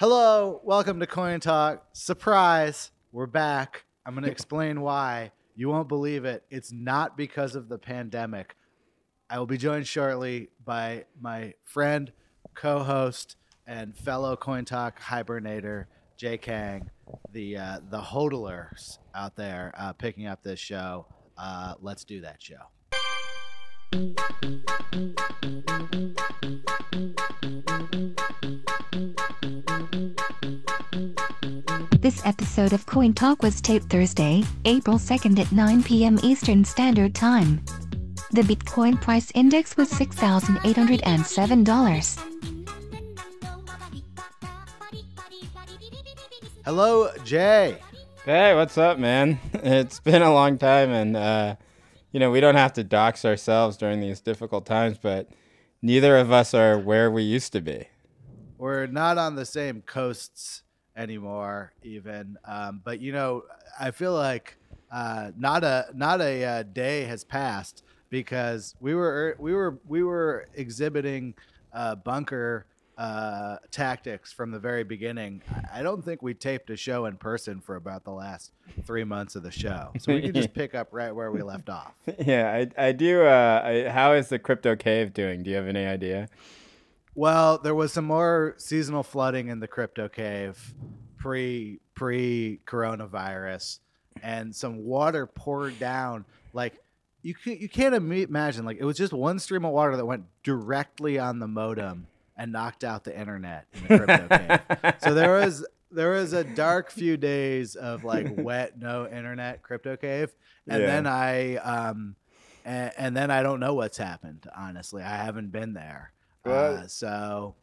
Hello, welcome to Coin Talk. Surprise, we're back. I'm going to explain why. You won't believe it. It's not because of the pandemic. I will be joined shortly by my friend, co host, and fellow Coin Talk hibernator, Jay Kang, the, uh, the hodlers out there uh, picking up this show. Uh, let's do that show. This episode of Coin Talk was taped Thursday, April 2nd at 9 p.m. Eastern Standard Time. The Bitcoin price index was $6,807. Hello, Jay. Hey, what's up, man? It's been a long time, and uh, you know we don't have to dox ourselves during these difficult times, but neither of us are where we used to be. We're not on the same coasts anymore, even. Um, but you know, I feel like uh, not a not a uh, day has passed because we were we were we were exhibiting uh, bunker uh, tactics from the very beginning. I- I don't think we taped a show in person for about the last three months of the show, so we can just pick up right where we left off. yeah, I, I do. Uh, I, how is the crypto cave doing? Do you have any idea? Well, there was some more seasonal flooding in the crypto cave pre pre coronavirus, and some water poured down. Like you can you can't ima- imagine. Like it was just one stream of water that went directly on the modem and knocked out the internet in the crypto cave. So there was there was a dark few days of like wet, no internet crypto cave, and Yeah. then I um, and, and then I don't know what's happened. Honestly, I haven't been there. Uh, so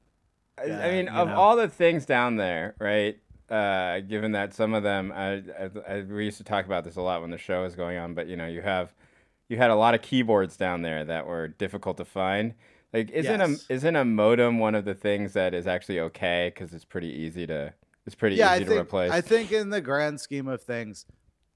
I- Yeah, I mean, of know. all the things down there, right? Uh, given that some of them, I, I, we used to talk about this a lot when the show was going on, but you know, you have, you had a lot of keyboards down there that were difficult to find. Like, isn't Yes. a isn't a modem one of the things that is actually okay because it's pretty easy to it's pretty yeah, easy I to think replace. I think in the grand scheme of things,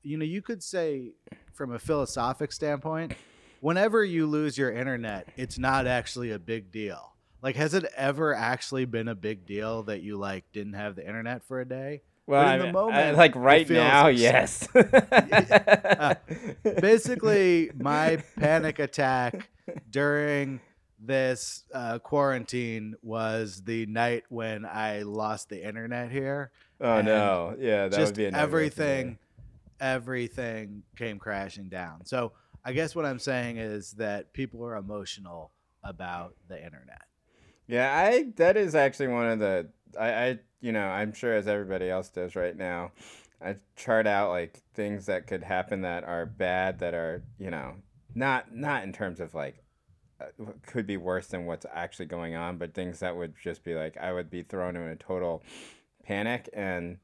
you know, you could say from a philosophic standpoint, whenever you lose your internet, it's not actually a big deal. Like, has it ever actually been a big deal that you like didn't have the internet for a day? well, but in I the mean, moment, I- like right now, absurd. yes. Uh, Basically, my panic attack during this uh, quarantine was the night when I lost the internet here. oh no, yeah, that just would be a nightmare for me. everything everything came crashing down so i guess what i'm saying is that people are emotional about the internet Yeah, I that is actually one of the I, I you know I'm sure as everybody else does right now, I chart out like things that could happen that are bad that are you know not not in terms of like uh, could be worse than what's actually going on, but things that would just be like I would be thrown in a total panic and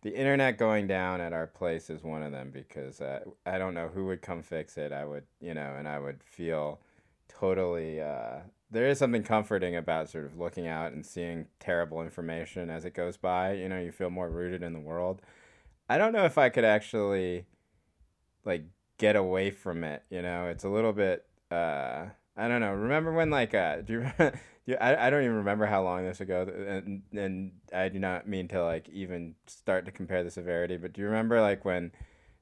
the internet going down at our place is one of them because uh, I don't know who would come fix it. I would you know and I would feel totally uh, there is something comforting about sort of looking out and seeing terrible information as it goes by you know you feel more rooted in the world. I don't know if i could actually like get away from it you know? It's a little bit uh i don't know. Remember when like uh do you, do you I, I don't even remember how long this ago and and i do not mean to like even start to compare the severity but do you remember like when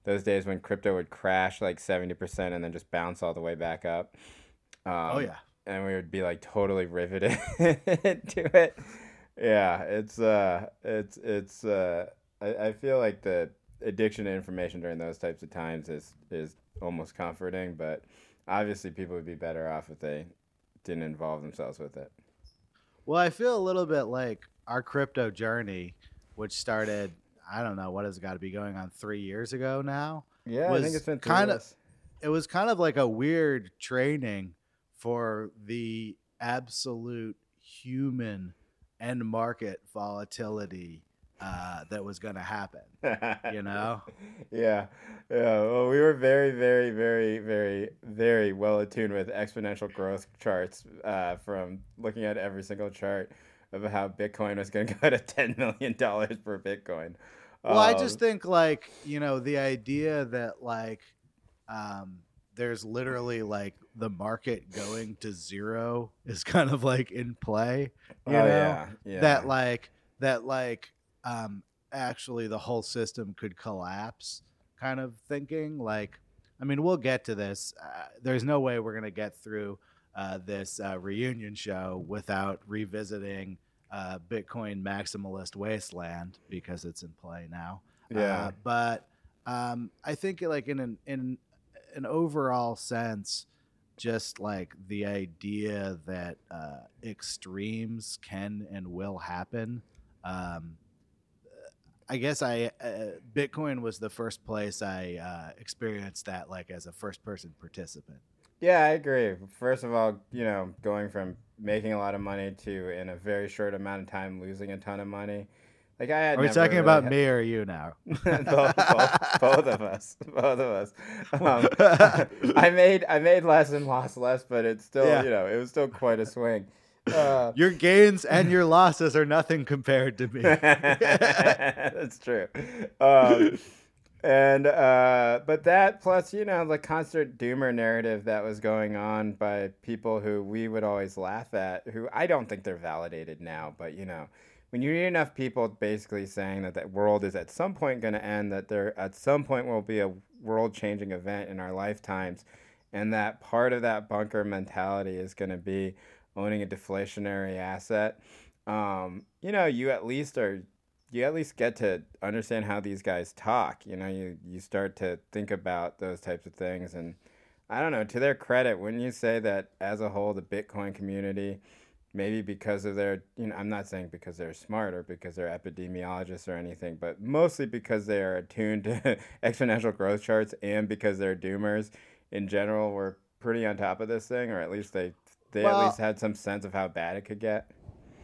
those days when crypto would crash like 70% and then just bounce all the way back up? Um, oh yeah and we would be like totally riveted to it. Yeah, it's uh, it's it's uh, I, I feel like the addiction to information during those types of times is is almost comforting, but obviously people would be better off if they didn't involve themselves with it. well i feel a little bit like our crypto journey which started i don't know what has got to be going on three years ago now Yeah, I think it's been kinda- kinda. it was kind of like a weird training for the absolute human and market volatility uh, that was going to happen. you know? yeah, yeah. Well, we were very, very, very, very, very well attuned with exponential growth charts uh, from looking at every single chart of how Bitcoin was going to go to ten million dollars per Bitcoin. Well, I Um, just think like you know the idea that like um, there's literally like the market going to zero is kind of like in play. You oh, know yeah, yeah. that like that like um, actually the whole system could collapse kind of thinking. Like, I mean, we'll get to this. Uh, there's no way we're going to get through uh, this uh, reunion show without revisiting uh, Bitcoin maximalist wasteland because it's in play now. Yeah. Uh, but um, I think like in an in an overall sense, just like the idea that uh, extremes can and will happen. Um, I guess I uh, Bitcoin was the first place I uh, experienced that like as a first person participant. Yeah, I agree. First of all, you know, going from making a lot of money to in a very short amount of time losing a ton of money. Like I had. Are we talking really about had- me or you now? both, both, both of us, both of us. Um, I made I made less and lost less, but it's still Yeah. you know it was still quite a swing. Uh, Your gains and your losses are nothing compared to me. That's true. Um, and uh, but that plus you know the constant doomer narrative that was going on by people who we would always laugh at, who I don't think they're validated now, but you know. When you hear enough people basically saying that the world is at some point going to end, that there at some point will be a world-changing event in our lifetimes, and that part of that bunker mentality is going to be owning a deflationary asset, um, you know, you at least are you at least get to understand how these guys talk. You know, you you start to think about those types of things, and I don't know. To their credit, wouldn't you say that as a whole, the Bitcoin community, maybe because of their, you know, I'm not saying because they're smart or because they're epidemiologists or anything, but mostly because they are attuned to exponential growth charts and because they're doomers in general, were pretty on top of this thing, or at least they they Well- at least had some sense of how bad it could get.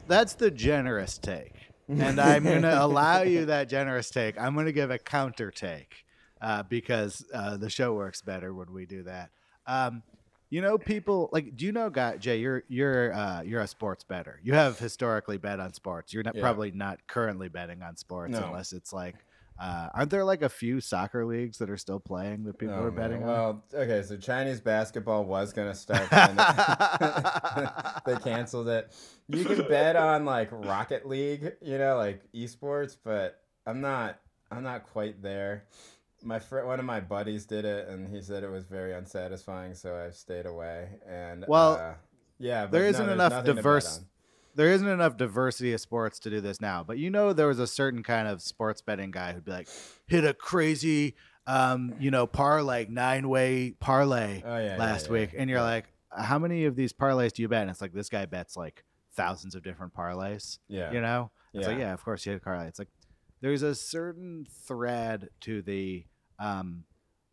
That's the generous take. And I'm going to allow you that generous take. I'm going to give a counter take uh, because uh, the show works better when we do that. Um, you know, people like. Do you know, guy Jay? You're you're uh, you're a sports better. You have historically bet on sports. You're not, Yeah. probably not currently betting on sports No. unless it's like. Uh, aren't there like a few soccer leagues that are still playing that people Oh, are man. betting on? Well, okay, so Chinese basketball was gonna start. and they canceled it. You can bet on like Rocket League, you know, like esports, but I'm not. I'm not quite there. My fr- one of my buddies did it, and he said it was very unsatisfying, so I've stayed away. And Well, uh, yeah, but there no, isn't there's enough nothing to bet diverse- there isn't enough diversity of sports to do this now. But you know, there was a certain kind of sports betting guy who'd be like, hit a crazy, um, you know, par like nine way parlay Oh, yeah, yeah, last yeah, week, and you're yeah. like, how many of these parlays do you bet? And it's like this guy bets like thousands of different parlays. Yeah, You know, it's like Yeah. yeah, of course you hit a parlay. It's like there's a certain thread to the um,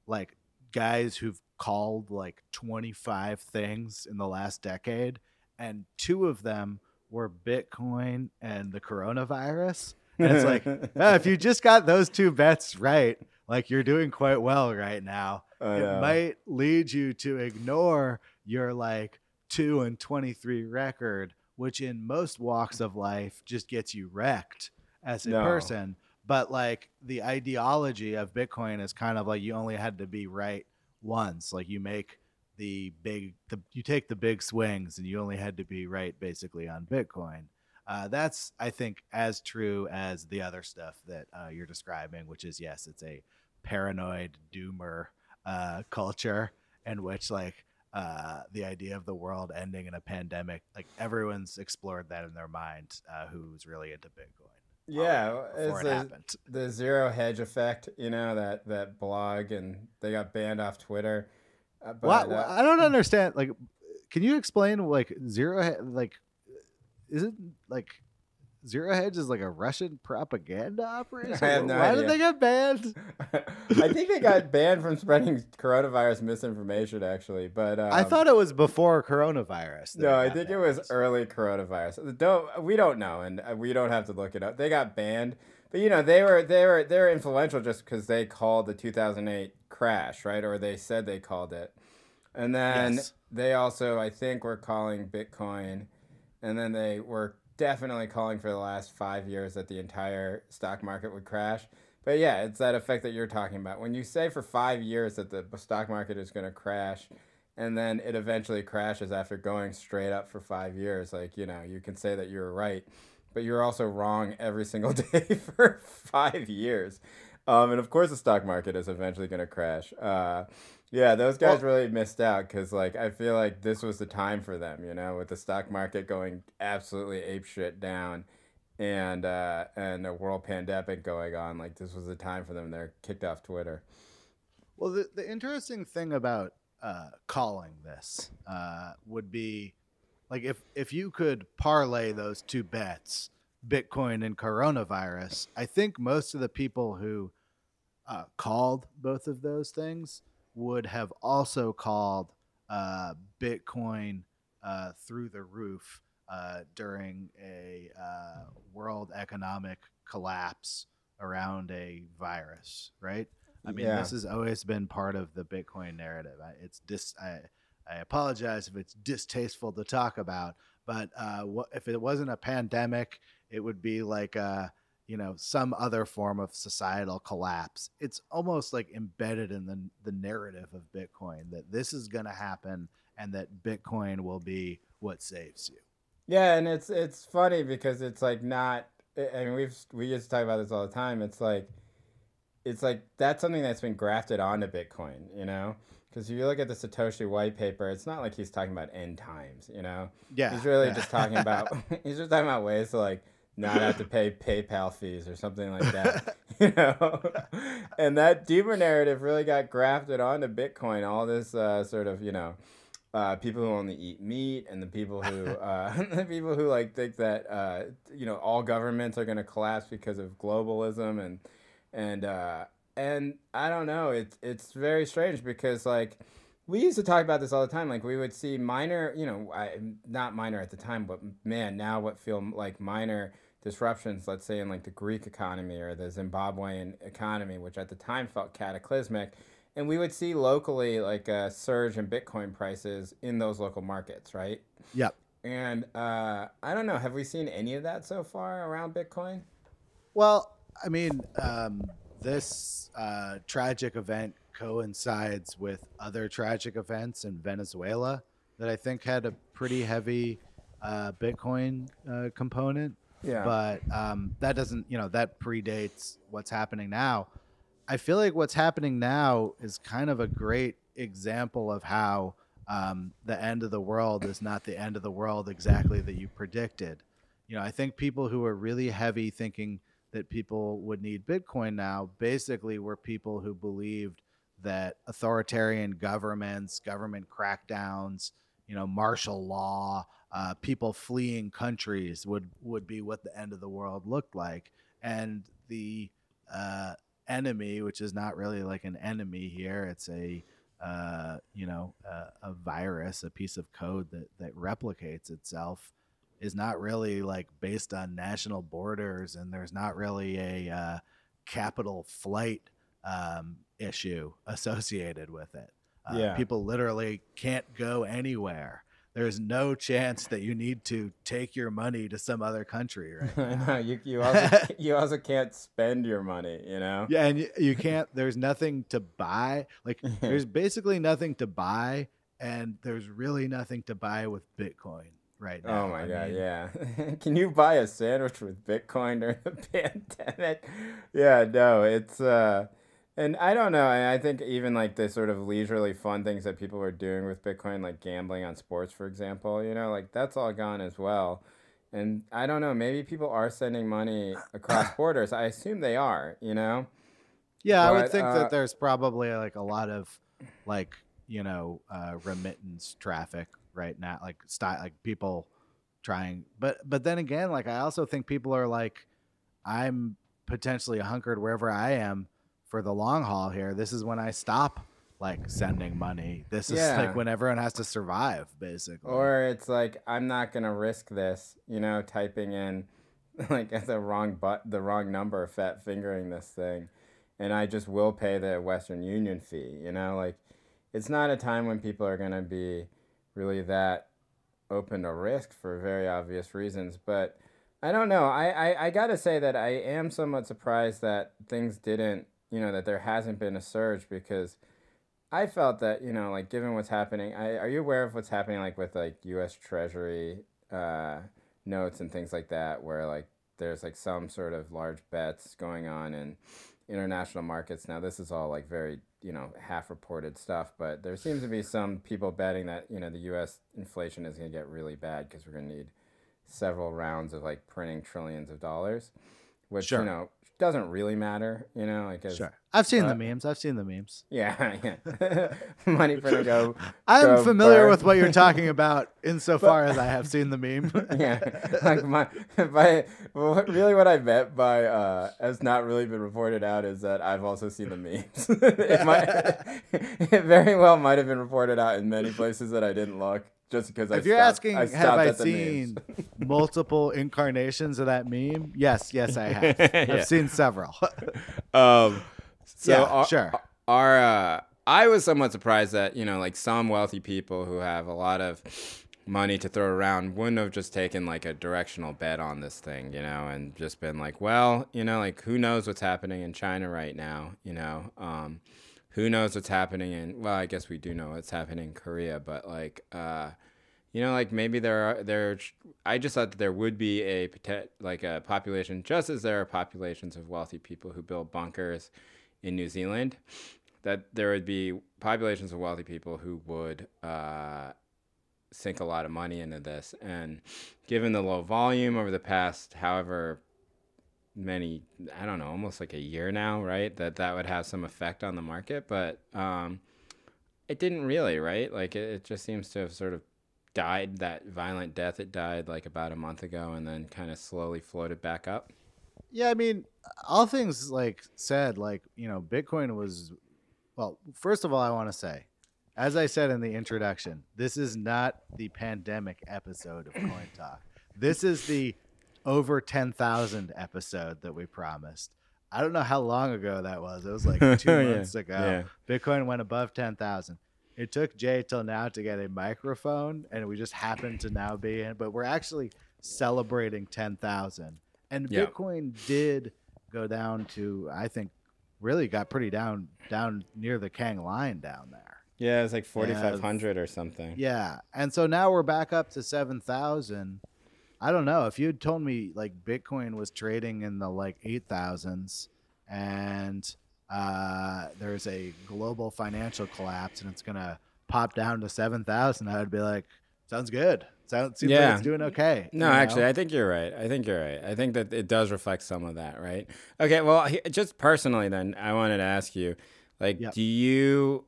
like guys who've called like 25 things in the last decade, and two of them were Bitcoin and the coronavirus. And it's like, ah, if you just got those two bets right, like you're doing quite well right now. I it know. might lead you to ignore your like two and 23 record, which in most walks of life just gets you wrecked as a No. person. But like the ideology of Bitcoin is kind of like you only had to be right once. Like you make the big, the, you take the big swings and you only had to be right basically on Bitcoin. Uh, that's, I think, as true as the other stuff that uh, you're describing, which is yes, it's a paranoid doomer uh, culture in which like uh, the idea of the world ending in a pandemic, like everyone's explored that in their mind. Uh, who's really into Bitcoin? Yeah, it's it a- the zero hedge effect, you know that that blog, and they got banned off Twitter. Uh, but, What, uh, I don't understand. Like, can you explain like zero? Like, is it like zero hedge is like a Russian propaganda operation? I have no Why idea. did they get banned? I think they got banned from spreading coronavirus misinformation, actually. But um, I thought it was before coronavirus. no, I think it was early coronavirus. Don't we don't know, and uh, we don't have to look it up. They got banned, but you know they were they were they were influential just because they called the 2008 crash, right? Or they said they called it, and then Yes. they also I think were calling Bitcoin, and then they were definitely calling for the last five years that the entire stock market would crash. But yeah, it's that effect that you're talking about. When you say for five years that the stock market is going to crash, and then it eventually crashes after going straight up for five years, like, you know, you can say that you're right. but you're also wrong every single day for five years. Um, and of course, the stock market is eventually going to crash. Uh, yeah, those guys well, really missed out because, like, I feel like this was the time for them, you know, with the stock market going absolutely ape shit down, and uh, and a world pandemic going on. Like, this was the time for them. They're kicked off Twitter. Well, the the interesting thing about uh, calling this uh, would be, like, if if you could parlay those two bets, Bitcoin and coronavirus, I think most of the people who uh, called both of those things would have also called uh, Bitcoin uh, through the roof uh, during a uh, world economic collapse around a virus, right? I mean, yeah. this has always been part of the Bitcoin narrative. It's dis. I, I apologize if it's distasteful to talk about, but uh, what, if it wasn't a pandemic, it would be like a you know some other form of societal collapse it's almost like embedded in the, the narrative of bitcoin that this is going to happen and that bitcoin will be what saves you. Yeah and it's it's funny because it's like not i mean we've we used to talk about this all the time it's like it's like that's something that's been grafted onto bitcoin you know? Because if you look at the satoshi white paper it's not like he's talking about end times you know? Yeah he's really yeah. just talking about he's just talking about ways to like not have to pay PayPal fees or something like that. you know, and that deeper narrative really got grafted onto Bitcoin. All this uh, sort of you know. Uh, people who only eat meat and the people who uh, the people who like think that uh, you know all governments are going to collapse because of globalism and and uh, and I don't know it's it's very strange because like we used to talk about this all the time like we would see minor you know I, not minor at the time but man now what feel like minor disruptions, let's say in like the Greek economy or the Zimbabwean economy, which at the time felt cataclysmic. And we would see locally like a surge in Bitcoin prices in those local markets, right? Yep. And uh, I don't know, have we seen any of that so far around Bitcoin? Well, I mean, um, this uh, tragic event coincides with other tragic events in Venezuela that I think had a pretty heavy uh, Bitcoin uh, component. Yeah. But um, that doesn't, you know, that predates what's happening now. I feel like what's happening now is kind of a great example of how um, the end of the world is not the end of the world exactly that you predicted. You know, I think people who are really heavy thinking that people would need Bitcoin now basically were people who believed that authoritarian governments, government crackdowns, you know, martial law, uh, people fleeing countries would would be what the end of the world looked like, and the uh, enemy, which is not really like an enemy here, it's a uh, you know a, a, virus, a piece of code that that replicates itself, is not really like based on national borders, and there's not really a uh, capital flight um, issue associated with it. Uh, yeah. People literally can't go anywhere. There's no chance that you need to take your money to some other country right no you, you also you also can't spend your money you know? Yeah and you, you can't there's nothing to buy. Like there's basically nothing to buy and there's really nothing to buy with bitcoin right now oh my I god mean, yeah. Can you buy a sandwich with bitcoin during the pandemic? Yeah no it's uh and I don't know. I think even like the sort of leisurely fun things that people were doing with Bitcoin, like gambling on sports, for example, you know, like that's all gone as well. And I don't know. Maybe people are sending money across borders. I assume they are. You know. Yeah, but, I would think uh, that there's probably like a lot of like you know uh, remittance traffic right now, like style, like people trying. But but then again, like I also think people are like, I'm potentially hunkered wherever I am for the long haul here. This is when I stop like sending money. This is yeah. like when everyone has to survive, basically. Or it's like I'm not gonna risk this, you know, typing in like the wrong but the wrong number, fat fingering this thing, and I just will pay the Western Union fee. You know, like it's not a time when people are gonna be really that open to risk for very obvious reasons, but. I don't know. I, I, I gotta say that I am somewhat surprised that things didn't you know that there hasn't been a surge because I felt that you know like given what's happening, I, are you aware of what's happening like with like U.S. Treasury uh, notes and things like that where like there's like some sort of large bets going on in international markets. Now this is all like very you know half reported stuff, but there seems to be some people betting that you know the U.S. inflation is going to get really bad because we're going to need several rounds of like printing trillions of dollars, which Sure. you know doesn't really matter. You know, like Sure. I've seen the memes. I've seen the memes. yeah, yeah. Money for to go. I'm familiar with what you're talking about insofar as I have seen the meme. yeah, like my by what- really what I meant by uh, has not really been reported out is that I've also seen the memes. it might, it very well might have been reported out in many places that I didn't look, just because I. if you're stopped- asking, I have I seen multiple incarnations of that meme? Yes, yes, I have. Yeah. I've seen several. Um, so Yeah, our, sure. Our, uh, I was somewhat surprised that you know, like some wealthy people who have a lot of money to throw around wouldn't have just taken like a directional bet on this thing, you know, and just been like, well, you know, like who knows what's happening in China right now, you know, um, who knows what's happening in? Well, I guess we do know what's happening in Korea, but like. Uh, you know, like maybe there are there. I just thought that there would be a like a population, just as there are populations of wealthy people who build bunkers in New Zealand, that there would be populations of wealthy people who would uh, sink a lot of money into this. And given the low volume over the past, however many, I don't know, almost like a year now, right? That that would have some effect on the market, but um, it didn't really, right? Like it, it just seems to have sort of died that violent death it died like about a month ago and then kind of slowly floated back up Yeah, I mean, all things like said, like you know, Bitcoin was. Well, first of all, I want to say, as I said in the introduction, this is not the pandemic episode of Coin Talk. This is the over ten thousand episode that we promised. I don't know how long ago that was. It was like two Yeah, months ago. yeah. Bitcoin went above ten thousand. It took Jay till now to get a microphone, and we just happened to now be in. But we're actually celebrating ten thousand, and Yeah. Bitcoin did go down to I think really got pretty down down near the Kang line down there. yeah it was like 4500 or something Yeah, and so now we're back up to seven thousand. I don't know if you had told me like Bitcoin was trading in the like eight thousands, and uh, there's a global financial collapse and it's gonna pop down to seven thousand, I would be like, sounds good. Sounds seems Yeah. like it's doing okay. No, you know? actually, I think you're right. I think you're right. I think that it does reflect some of that, right? Okay, well, just personally, then I wanted to ask you, like, Yep. do you,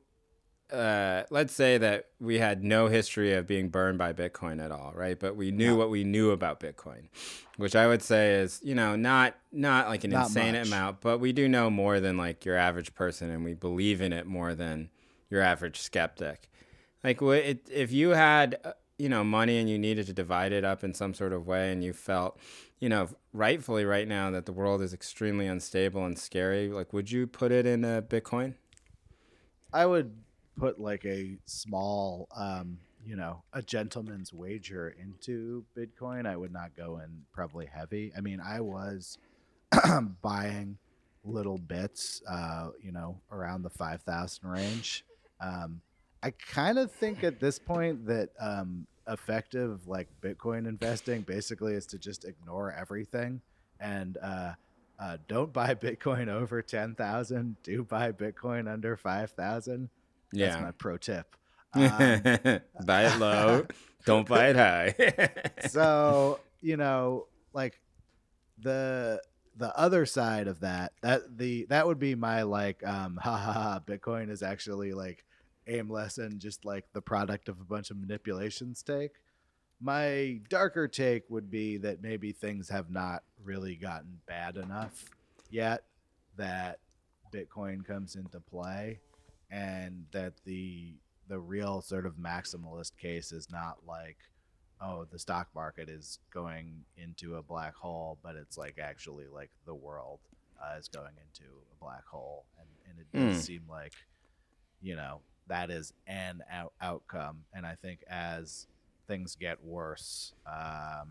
uh, let's say that we had no history of being burned by Bitcoin at all, right? But we knew Yeah. what we knew about Bitcoin, which I would say is, you know, not not like an Not insane much. amount, but we do know more than like your average person, and we believe in it more than your average skeptic. Like, it, if you had, uh, you know, money and you needed to divide it up in some sort of way, and you felt, you know, rightfully right now that the world is extremely unstable and scary, like, would you put it in a Bitcoin? I would put like a small, um, you know, a gentleman's wager into Bitcoin. I would not go in probably heavy. I mean, I was buying little bits, uh, you know, around the 5,000 range. Um, I kind of think at this point that um, effective like Bitcoin investing basically is to just ignore everything and uh, uh, don't buy Bitcoin over 10,000. Do buy Bitcoin under 5,000. That's my pro tip. Um, buy it low, don't buy it high. so you know like the the other side of that that the that would be my like um ha ha ha bitcoin is actually like aimless and just like the product of a bunch of manipulations take my darker take would be that maybe things have not really gotten bad enough yet that bitcoin comes into play and that the the real sort of maximalist case is not like oh the stock market is going into a black hole but it's like actually like the world uh, is going into a black hole. And, and it does Hmm. seem like you know that is an out- outcome. And i think as things get worse um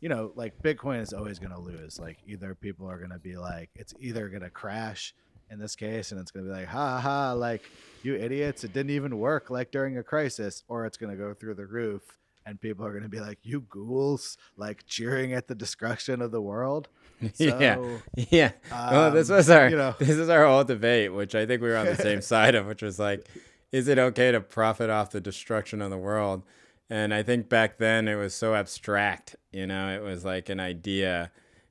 you know like bitcoin is always going to lose. Like either people are going to be like it's either going to crash in this case and it's going to be like ha ha like you idiots it didn't even work like during a crisis or it's going to go through the roof and people are going to be like, "You ghouls!" like cheering at the destruction of the world. yeah, So, yeah. well, this um, was our you know. this is our whole debate, which I think we were on the same side of, which was like, is it okay to profit off the destruction of the world? And I think back then it was so abstract, you know, it was like an idea,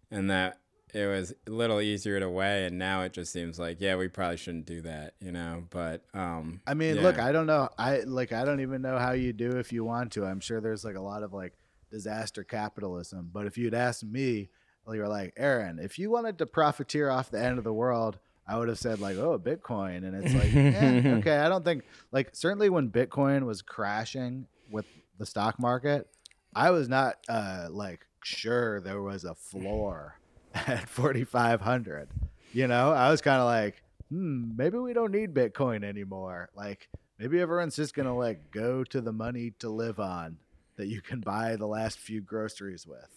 and that it was a little easier to weigh. And now it just seems like, yeah, we probably shouldn't do that, you know. But um, I mean, yeah. look, I don't know. I like I don't even know how you do if you want to. I'm sure there's like a lot of like disaster capitalism. But if you'd asked me, well, you're like, Aaron, if you wanted to profiteer off the end of the world, I would have said like, oh, Bitcoin. And it's like, eh, okay, I don't think like certainly when Bitcoin was crashing with the stock market, I was not uh like sure there was a floor at 4500 you know i was kind of like hmm maybe we don't need bitcoin anymore like maybe everyone's just gonna like go to the money to live on that you can buy the last few groceries with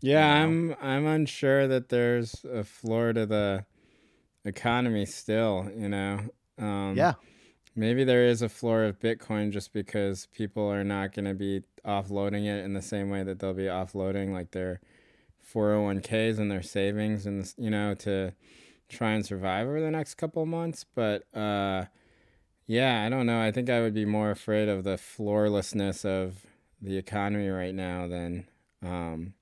Yeah, you know? I'm I'm unsure that there's a floor to the economy still, you know. Um, yeah Maybe there is a floor of Bitcoin just because people are not going to be offloading it in the same way that they'll be offloading like their 401ks and their savings and you know to try and survive over the next couple of months, but uh yeah, I don't know. I think I would be more afraid of the floorlessness of the economy right now than um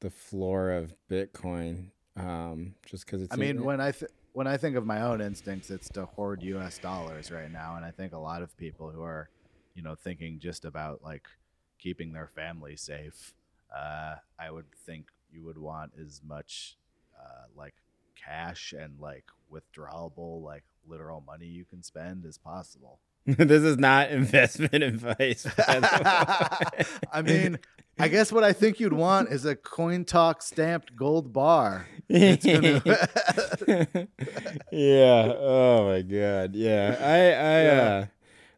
the floor of Bitcoin um just cuz it's i mean when i th- when i think of my own instincts it's to hoard us dollars right now and i think a lot of people who are you know thinking just about like keeping their family safe uh, I would think you would want as much uh, like cash and like withdrawable, like literal money you can spend as possible. this is not investment advice. by the way. I mean, I guess what I think you'd want is a coin talk stamped gold bar. Gonna- yeah. Oh my god. Yeah. I I Yeah. uh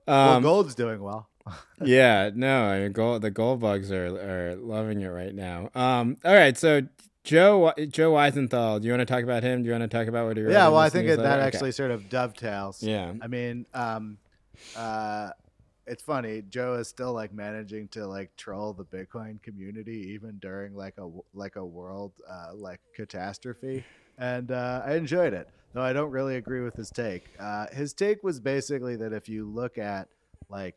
well, um gold's doing well. yeah, no, I mean gold the gold bugs are are loving it right now. Um all right, so Joe Joe Weisenthal, do you want to talk about him? Do you want to talk about what he wrote Yeah, well, I think that newsletter? Okay. actually sort of dovetails. Yeah. I mean, um, uh, it's funny. Joe is still like managing to like troll the Bitcoin community even during like a like a world uh, like catastrophe, and uh, I enjoyed it. Though I don't really agree with his take. Uh, his take was basically that if you look at like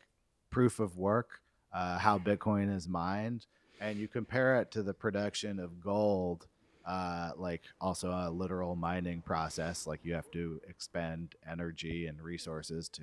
proof of work, uh, how Bitcoin is mined, and you compare it to the production of gold uh, like also a literal mining process. Like you have to expend energy and resources to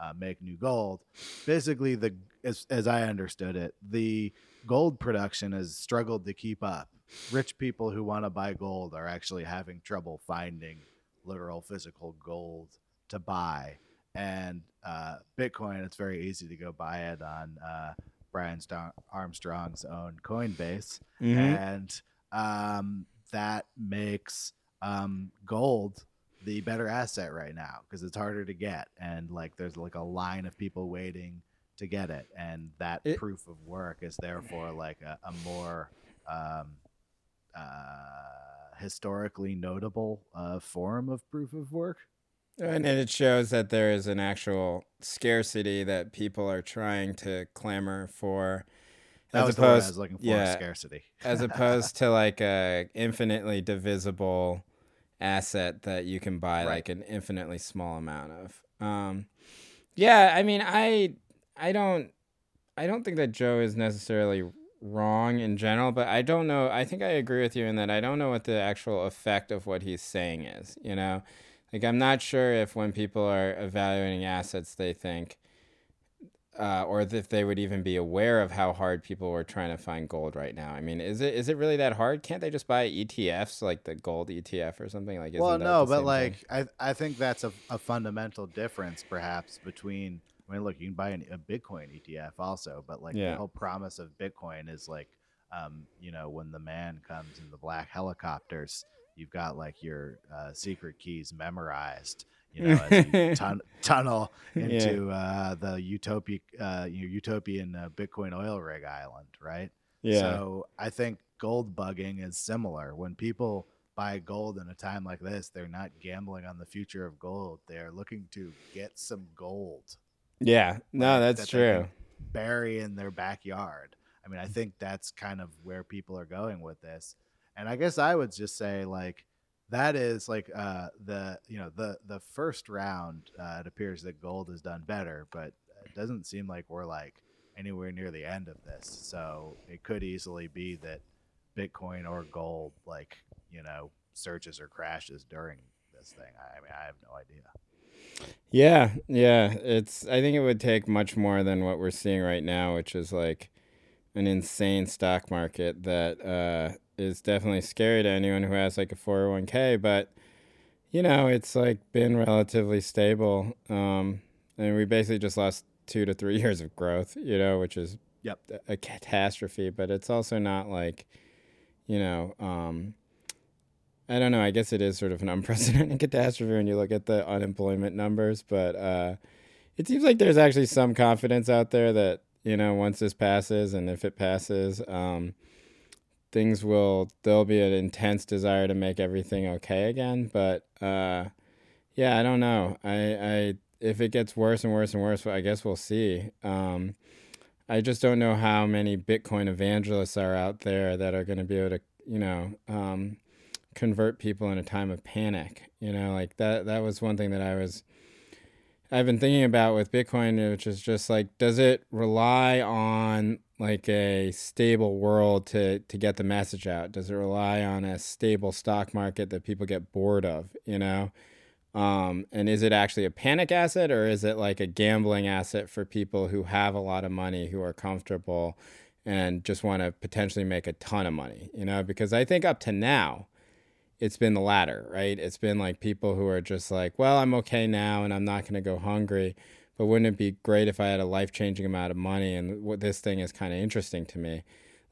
uh, make new gold. Basically, the as, as I understood it, the gold production has struggled to keep up. Rich people who want to buy gold are actually having trouble finding literal physical gold to buy. And uh, Bitcoin, it's very easy to go buy it on uh, Brian Star- Armstrong's own Coinbase. Mhm. and um, that makes um, gold the better asset right now because it's harder to get and like there's like a line of people waiting to get it. And that It- proof of work is therefore like a, a more um, uh, historically notable uh, form of proof of work And it shows that there is an actual scarcity that people are trying to clamor for. that as was the I opposed- for yeah, scarcity as opposed to like a infinitely divisible asset that you can buy Right. like an infinitely small amount of. Um, yeah, I mean, I I don't I don't think that Joe is necessarily wrong in general, but I don't know. I think I agree with you in that I don't know what the actual effect of what he's saying is. You know, like I'm not sure if when people are evaluating assets, they think uh, or if they would even be aware of how hard people were trying to find gold right now. I mean, is it is it really that hard? Can't they just buy ETFs like the gold ETF or something? Like, well no but like thing? I, I think that's a, a fundamental difference perhaps between i mean look you can buy an, a bitcoin etf also but like Yeah. the whole promise of bitcoin is like um, you know when the man comes in the black helicopters you've got like your uh, secret keys memorized you know as you tun- tunnel Yeah. into uh, the utopia uh, utopian uh, bitcoin oil rig island right yeah, so I think gold bugging is similar. When people buy gold in a time like this, they're not gambling on the future of gold. They are looking to get some gold. yeah, no, like, that's that true. bury in their backyard. I mean, I think that's kind of where people are going with this. And I guess I would just say like that is like uh, the you know the the first round. Uh, it appears that gold has done better, but it doesn't seem like we're like anywhere near the end of this. So it could easily be that Bitcoin or gold, like you know, surges or crashes during this thing. I mean, I have no idea. Yeah, yeah. It's I think it would take much more than what we're seeing right now, which is like an insane stock market that uh, is definitely scary to anyone who has like a 401k, but you know, it's like been relatively stable. Um, and we basically just lost two to three years of growth, you know, which is yep. a catastrophe, but it's also not like, you know, um, I don't know. I guess it is sort of an unprecedented catastrophe when you look at the unemployment numbers, but uh, it seems like there's actually some confidence out there that you know once this passes, and if it passes, um, things will there'll be an intense desire to make everything okay again. But uh, yeah, I don't know. I, I if it gets worse and worse and worse, I guess we'll see. Um, I just don't know how many Bitcoin evangelists are out there that are going to be able to, you know, um, convert people in a time of panic. You know, like that that was one thing that I was I've been thinking about with Bitcoin, which is just like, does it rely on like a stable world to to get the message out? Does it rely on a stable stock market that people get bored of? You know, um, and is it actually a panic asset or is it like a gambling asset for people who have a lot of money who are comfortable and just want to potentially make a ton of money? You know, because I think up to now it's been the latter, right? It's been like people who are just like, well, I'm okay now and I'm not going to go hungry. But wouldn't it be great if I had a life changing amount of money? And what this thing is kind of interesting to me.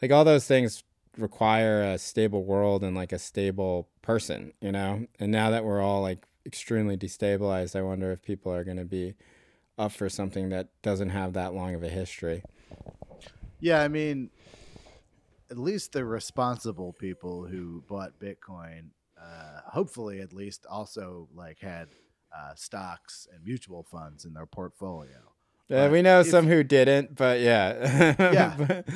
Like all those things require a stable world and like a stable person, you know? And now that we're all like extremely destabilized, I wonder if people are going to be up for something that doesn't have that long of a history. Yeah, I mean, at least the responsible people who bought Bitcoin uh, hopefully at least also like had uh, stocks and mutual funds in their portfolio. Yeah, we know if, some who didn't, but yeah, yeah. but,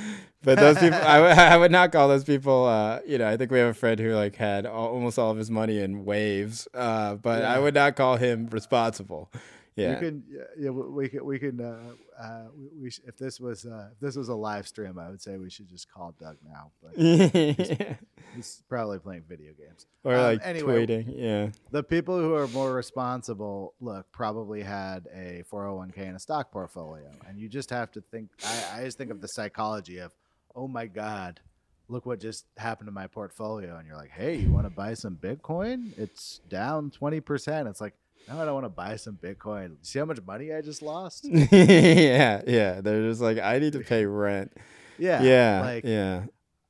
but, those people, I, w- I would not call those people. Uh, you know, I think we have a friend who like had all, almost all of his money in waves, uh, but yeah. I would not call him responsible. Yeah, you can. Yeah, we can. We can. Uh, uh, we, we sh- if this was uh, if this was a live stream, I would say we should just call Doug now. But he's, he's, probably playing video games or um, like anyway, tweeting. Yeah, the people who are more responsible, look, probably had a 401k and a stock portfolio, and you just have to think. I, I just think of the psychology of, oh my god, look what just happened to my portfolio, and you're like, hey, you want to buy some Bitcoin? It's down twenty percent. It's like now I don't want to buy some Bitcoin. See how much money I just lost? yeah, yeah. They're just like, I need to pay rent. Yeah, yeah, like, yeah.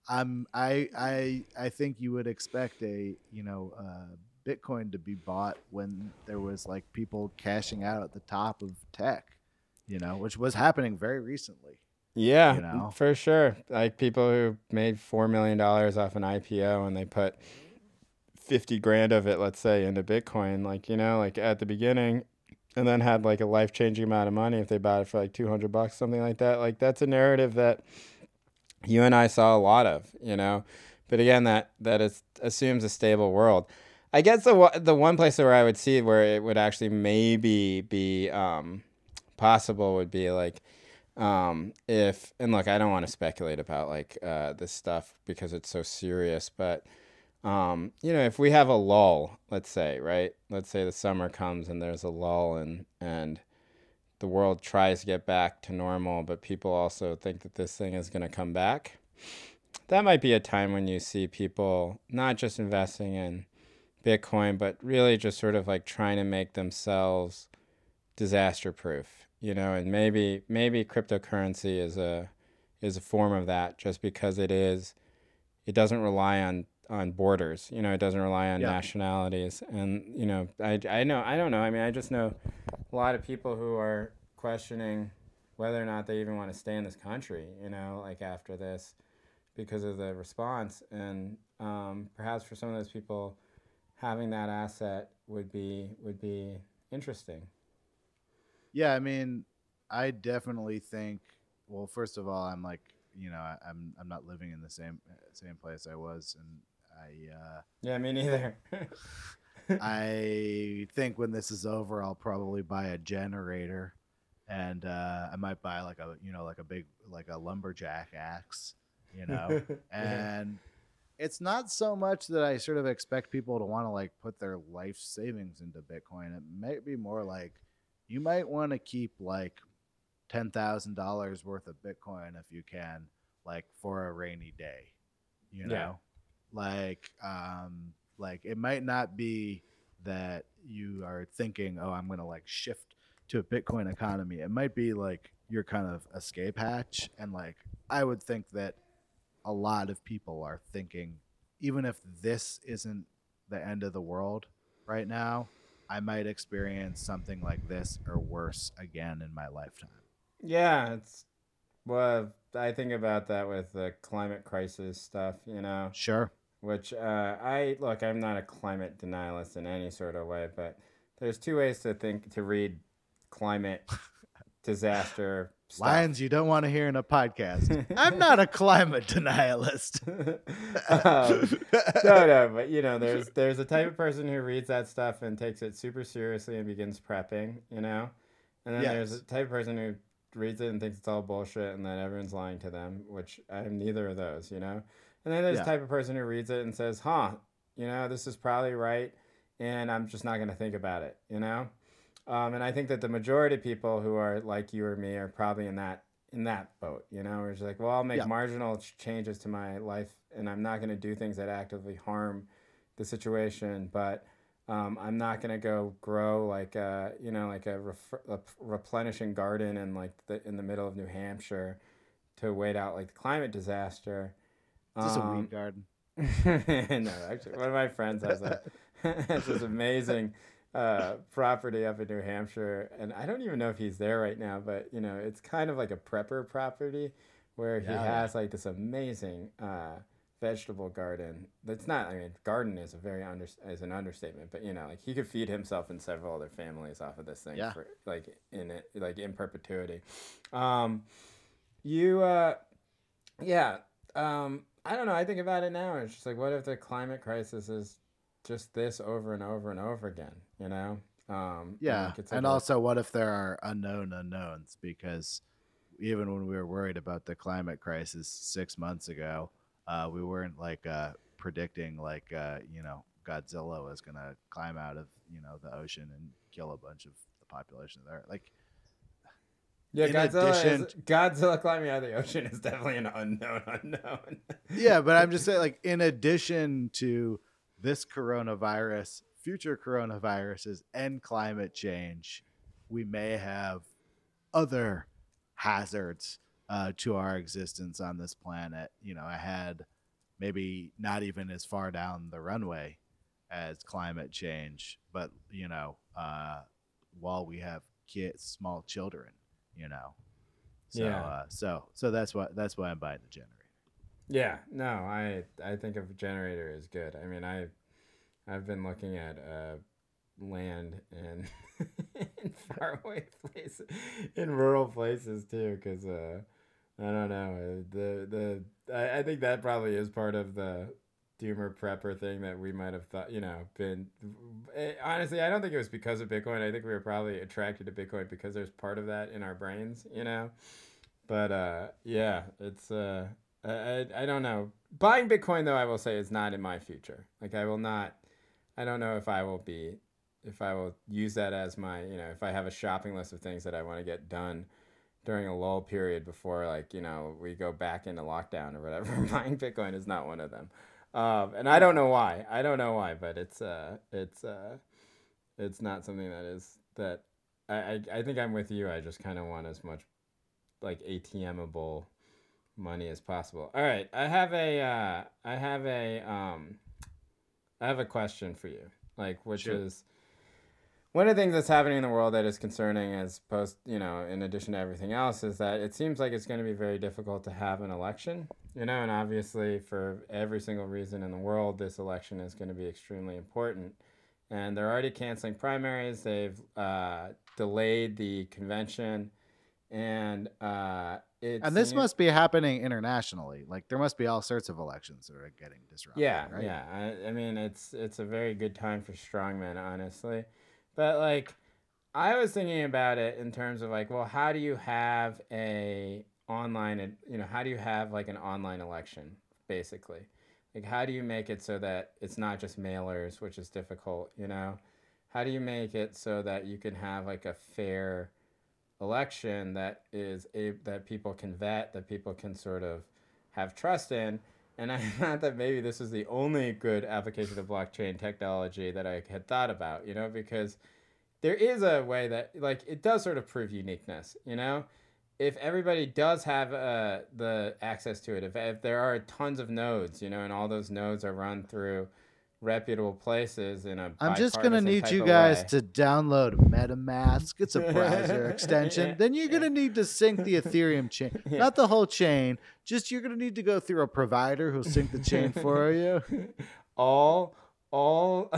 I'm, I, I, I think you would expect a, you know, uh, Bitcoin to be bought when there was like people cashing out at the top of tech, you know, which was happening very recently. Yeah, you know? for sure. Like people who made four million dollars off an IPO and they put 50 grand of it, let's say, into Bitcoin, like, you know, like at the beginning, and then had like a life changing amount of money if they bought it for like 200 bucks, something like that. Like, that's a narrative that you and I saw a lot of, you know. But again, that that is, assumes a stable world. I guess the the one place where I would see where it would actually maybe be um, possible would be like um, if and look, I don't want to speculate about like uh, this stuff because it's so serious, but um, you know, if we have a lull, let's say, right? Let's say the summer comes and there's a lull and and the world tries to get back to normal, but people also think that this thing is going to come back. That might be a time when you see people not just investing in Bitcoin, but really just sort of like trying to make themselves disaster proof, you know, and maybe maybe cryptocurrency is a is a form of that just because it is it doesn't rely on on borders. You know, it doesn't rely on yeah. nationalities. And you know, I I know I don't know. I mean, I just know a lot of people who are questioning whether or not they even want to stay in this country. You know, like after this, because of the response. And um, perhaps for some of those people, having that asset would be would be interesting. Yeah, I mean, I definitely think well, first of all, I'm like, you know, I, I'm I'm not living in the same same place I was, and I uh, Yeah, me neither. I think when this is over, I'll probably buy a generator, and uh, I might buy like a you know like a big like a lumberjack axe, you know, and it's not so much that I sort of expect people to want to like put their life savings into Bitcoin. It might be more like you might want to keep like ten thousand dollars worth of Bitcoin if you can, like for a rainy day, you know, Yeah. like um, like it might not be that you are thinking, oh, I'm gonna like shift to a Bitcoin economy. It might be like your kind of escape hatch, and like I would think that a lot of people are thinking, even if this isn't the end of the world right now, I might experience something like this or worse again in my lifetime. Yeah, it's well, I think about that with the climate crisis stuff, you know. Sure. which uh, I look. I'm not a climate denialist in any sort of way, but there's two ways to think to read climate disaster stuff. Lines you don't want to hear in a podcast. I'm not a climate denialist. um, no, no, but you know, there's there's a type of person who reads that stuff and takes it super seriously and begins prepping, you know, and then there's a type of person who reads it and thinks it's all bullshit and that everyone's lying to them, which I'm neither of those, you know. And then there's Yeah. a type of person who reads it and says, "Huh, you know, this is probably right," and I'm just not going to think about it, you know. Um, and I think that the majority of people who are like you or me are probably in that in that boat, you know, where it's like, well, I'll make Yeah. marginal ch- changes to my life, and I'm not going to do things that actively harm the situation, but um, I'm not going to go grow like a, you know, like a, ref- a replenishing garden in like the in the middle of New Hampshire to wait out like the climate disaster. Just this a Um, weed garden? no, actually, one of my friends has a has this amazing uh, property up in New Hampshire, and I don't even know if he's there right now, but you know, it's kind of like a prepper property where he Yeah. has like this amazing uh, vegetable garden. That's not, I mean, garden is a very under is an understatement, but you know, like he could feed himself and several other families off of this thing Yeah. for like in it, like in perpetuity. Um, you, uh, yeah. Um, I don't know. I think about it now. and It's just like, what if the climate crisis is just this over and over and over again? You know? Um, Yeah. it's like and also, what if there are unknown unknowns? Because even when we were worried about the climate crisis six months ago, uh, we weren't like uh, predicting like uh, you know Godzilla was gonna climb out of you know the ocean and kill a bunch of the population there. Like yeah, Godzilla, addition is, Godzilla climbing out of the ocean is definitely an unknown unknown. yeah, but I'm just saying, like, in addition to this coronavirus, future coronaviruses, and climate change, we may have other hazards uh, to our existence on this planet. You know, I had maybe not even as far down the runway as climate change, but you know, uh, while we have kids, small children, you know. So, Yeah. uh, so, so that's why that's why I'm buying the generator. Yeah, no, I I think a generator is good. I mean, I I've been looking at uh, land in, in faraway places, in rural places too, because uh, I don't know. The the I, I think that probably is part of the doomer prepper thing that we might have thought you know been eh, honestly i don't think it was because of bitcoin. I think we were probably attracted to bitcoin because there's part of that in our brains you know? But uh yeah it's uh I, I don't know. Buying bitcoin though i will say is not in my future. Like i will not i don't know if i will be if i will use that as my you know if i have a shopping list of things that i want to get done during a lull period before like you know we go back into lockdown or whatever. Buying bitcoin is not one of them. Um, and i don't know why. I don't know why but it's uh it's uh it's not something that is that i i, I think i'm with you. I just kind of want as much like atmable money as possible. All right. I have a uh i have a um i have a question for you like which Sure. is one of the things that's happening in the world that is concerning as post you know in addition to everything else is that it seems like it's going to be very difficult to have an election you know and obviously for every single reason in the world this election is going to be extremely important and they're already canceling primaries they've uh, delayed the convention and uh, it And this seems- must be happening internationally. Like there must be all sorts of elections that are getting disrupted. Yeah, right? yeah. I, I mean, it's it's a very good time for strongmen, honestly. But like, I was thinking about it in terms of like, well, how do you have a online, you know, how do you have like an online election, basically? Like, how do you make it so that it's not just mailers, which is difficult, you know? How do you make it so that you can have like a fair election that is a that people can vet, that people can sort of have trust in? And I thought that maybe this is the only good application of blockchain technology that I had thought about, you know, because there is a way that, like, it does sort of prove uniqueness, you know? If everybody does have uh, the access to it, if, if there are tons of nodes, you know, and all those nodes are run through reputable places in a I'm just gonna need you guys way. to download MetaMask. It's a browser extension. Then you're gonna need to sync the Ethereum chain, Yeah. not the whole chain. Just you're gonna need to go through a provider who'll sync the chain for you. all all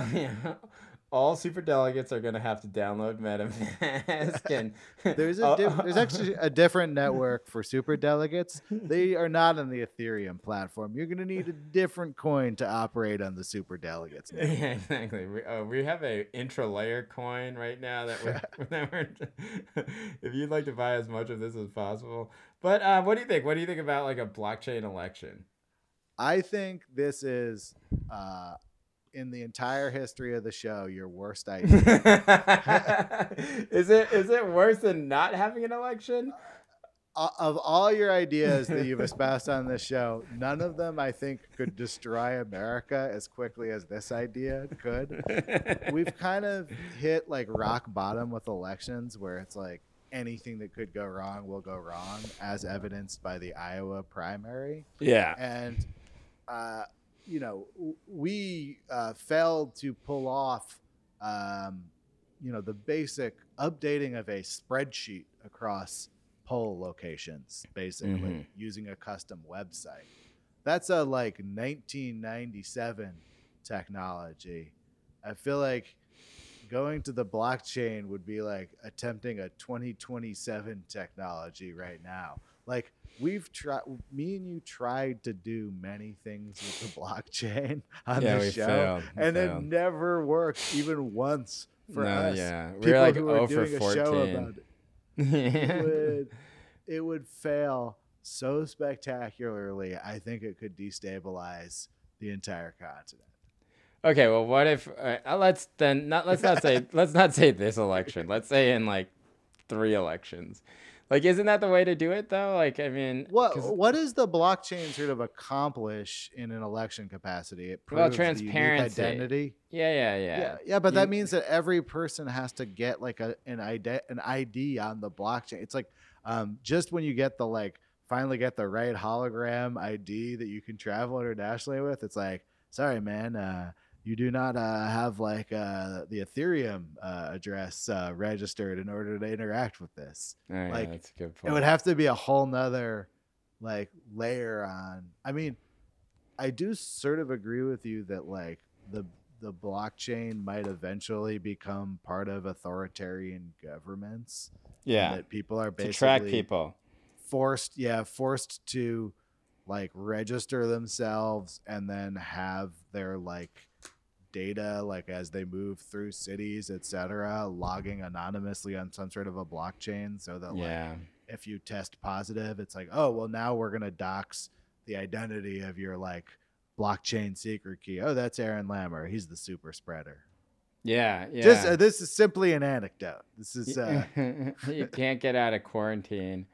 all super delegates are gonna have to download MetaMask and There's a diff- there's actually a different network for super delegates. They are not on the Ethereum platform. You're gonna need a different coin to operate on the super delegates. yeah, exactly. We, uh, we have a intra-layer coin right now that we're, that we're if you'd like to buy as much of this as possible. But uh, what do you think? What do you think about like a blockchain election? I think this is, uh, in the entire history of the show, your worst idea. is it is it worse than not having an election? O- of all your ideas that you've espoused on this show, none of them I think could destroy America as quickly as this idea could. We've kind of hit like rock bottom with elections where it's like anything that could go wrong will go wrong, as evidenced by the Iowa primary. yeah. And, uh, you know, we uh, failed to pull off, um, you know, the basic updating of a spreadsheet across poll locations, basically Mhm. using a custom website. That's a like 1997 technology. I feel like going to the blockchain would be like attempting a 2027 technology right now. Like we've tried, me and you tried to do many things with the blockchain on yeah, the show, failed. And it never worked even once for no, us. yeah, People we're like who oh for doing a show fourteen. about it it would it would fail so spectacularly. I think it could destabilize the entire continent. Okay, well, what if uh, uh, let's then not let's not say let's not say this election. Let's say in like three elections. Like, isn't that the way to do it though? Like, I mean, What what does the blockchain sort of accomplish in an election capacity? It Well, proves unique transparency. identity. Yeah, yeah, yeah. Yeah, yeah, but that You- means that every person has to get like a an ID an ID on the blockchain. It's like um, just when you get the like finally get the right hologram ID that you can travel internationally with, it's like, sorry, man, uh, you do not uh, have like uh, the Ethereum uh, address uh, registered in order to interact with this. Oh, yeah, like, that's a good It would have to be a whole nother like layer on. I mean, I do sort of agree with you that like the the blockchain might eventually become part of authoritarian governments. yeah, that people are basically to track people. forced, yeah, forced to like register themselves and then have their like data like as they move through cities etc logging anonymously on some sort of a blockchain so that like if you test positive, it's like, oh, well, now we're gonna dox the identity of your like blockchain secret key. Oh, that's Aaron Lammer. He's the super spreader. yeah, yeah. Just uh, this is simply an anecdote. This is, uh, you can't get out of quarantine.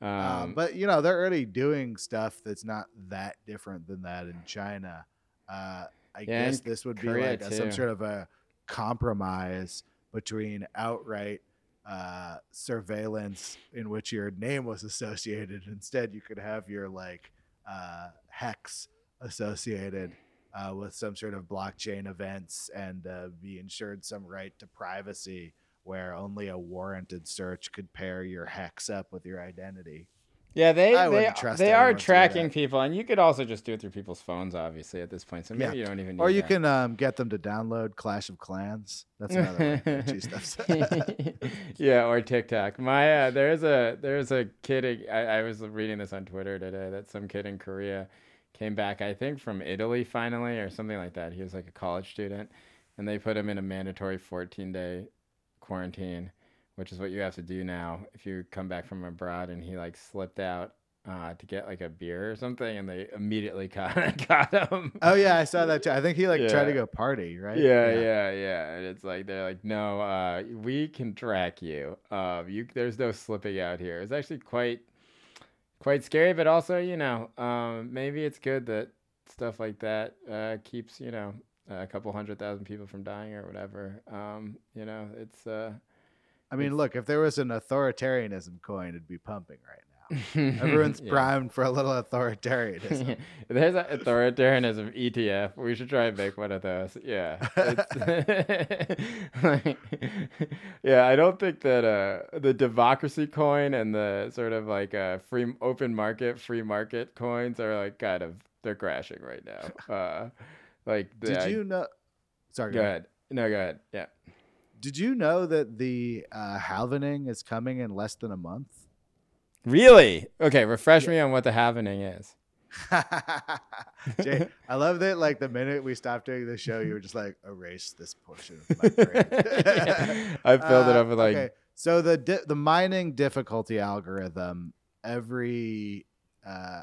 Um, uh, but you know, they're already doing stuff that's not that different than that in China. Uh, I Yeah, guess this would be like a, some sort of a compromise between outright uh, surveillance in which your name was associated. Instead, you could have your like uh, hex associated uh, with some sort of blockchain events and uh, be ensured some right to privacy where only a warranted search could pair your hex up with your identity. Yeah, they I they, they are anyone to do tracking people, and you could also just do it through people's phones, obviously, at this point. So maybe Yeah. you don't even. Need Or you that. can um, get them to download Clash of Clans. That's another way to do stuff. yeah, or TikTok. My uh, there's a there's a kid. I, I was reading this on Twitter today that some kid in Korea came back. I think from Italy finally, or something like that. He was like a college student, and they put him in a mandatory 14 day quarantine, which is what you have to do now if you come back from abroad. And he like slipped out. Uh, to get like a beer or something, and they immediately caught, got him. oh yeah, I saw that too. I think he like tried to go party, right? Yeah, yeah, yeah. And it's like they're like, no, uh, we can track you. Um, you there's no slipping out here. It's actually quite quite scary, but also, you know, um, maybe it's good that stuff like that uh, keeps, you know, a couple hundred thousand people from dying or whatever. Um, you know, it's uh I mean, look, if there was an authoritarianism coin, it'd be pumping right now. Everyone's yeah. primed for a little authoritarianism. There's an authoritarianism ETF. We should try and make one of those. Yeah. Like- yeah, I don't think that uh, the democracy coin and the sort of like uh, free open market, free market coins are like kind of they're crashing right now. Uh, like the, Did you know? Sorry, go ahead? No, go ahead. Yeah. Did you know that the uh, halvening is coming in less than a month? Really? Okay, refresh me on what the happening is. Jay, I love that. Like the minute we stopped doing the show, you were just like, erase this portion of my brain. I filled it Uh, up with like okay. So the di- the mining difficulty algorithm every uh,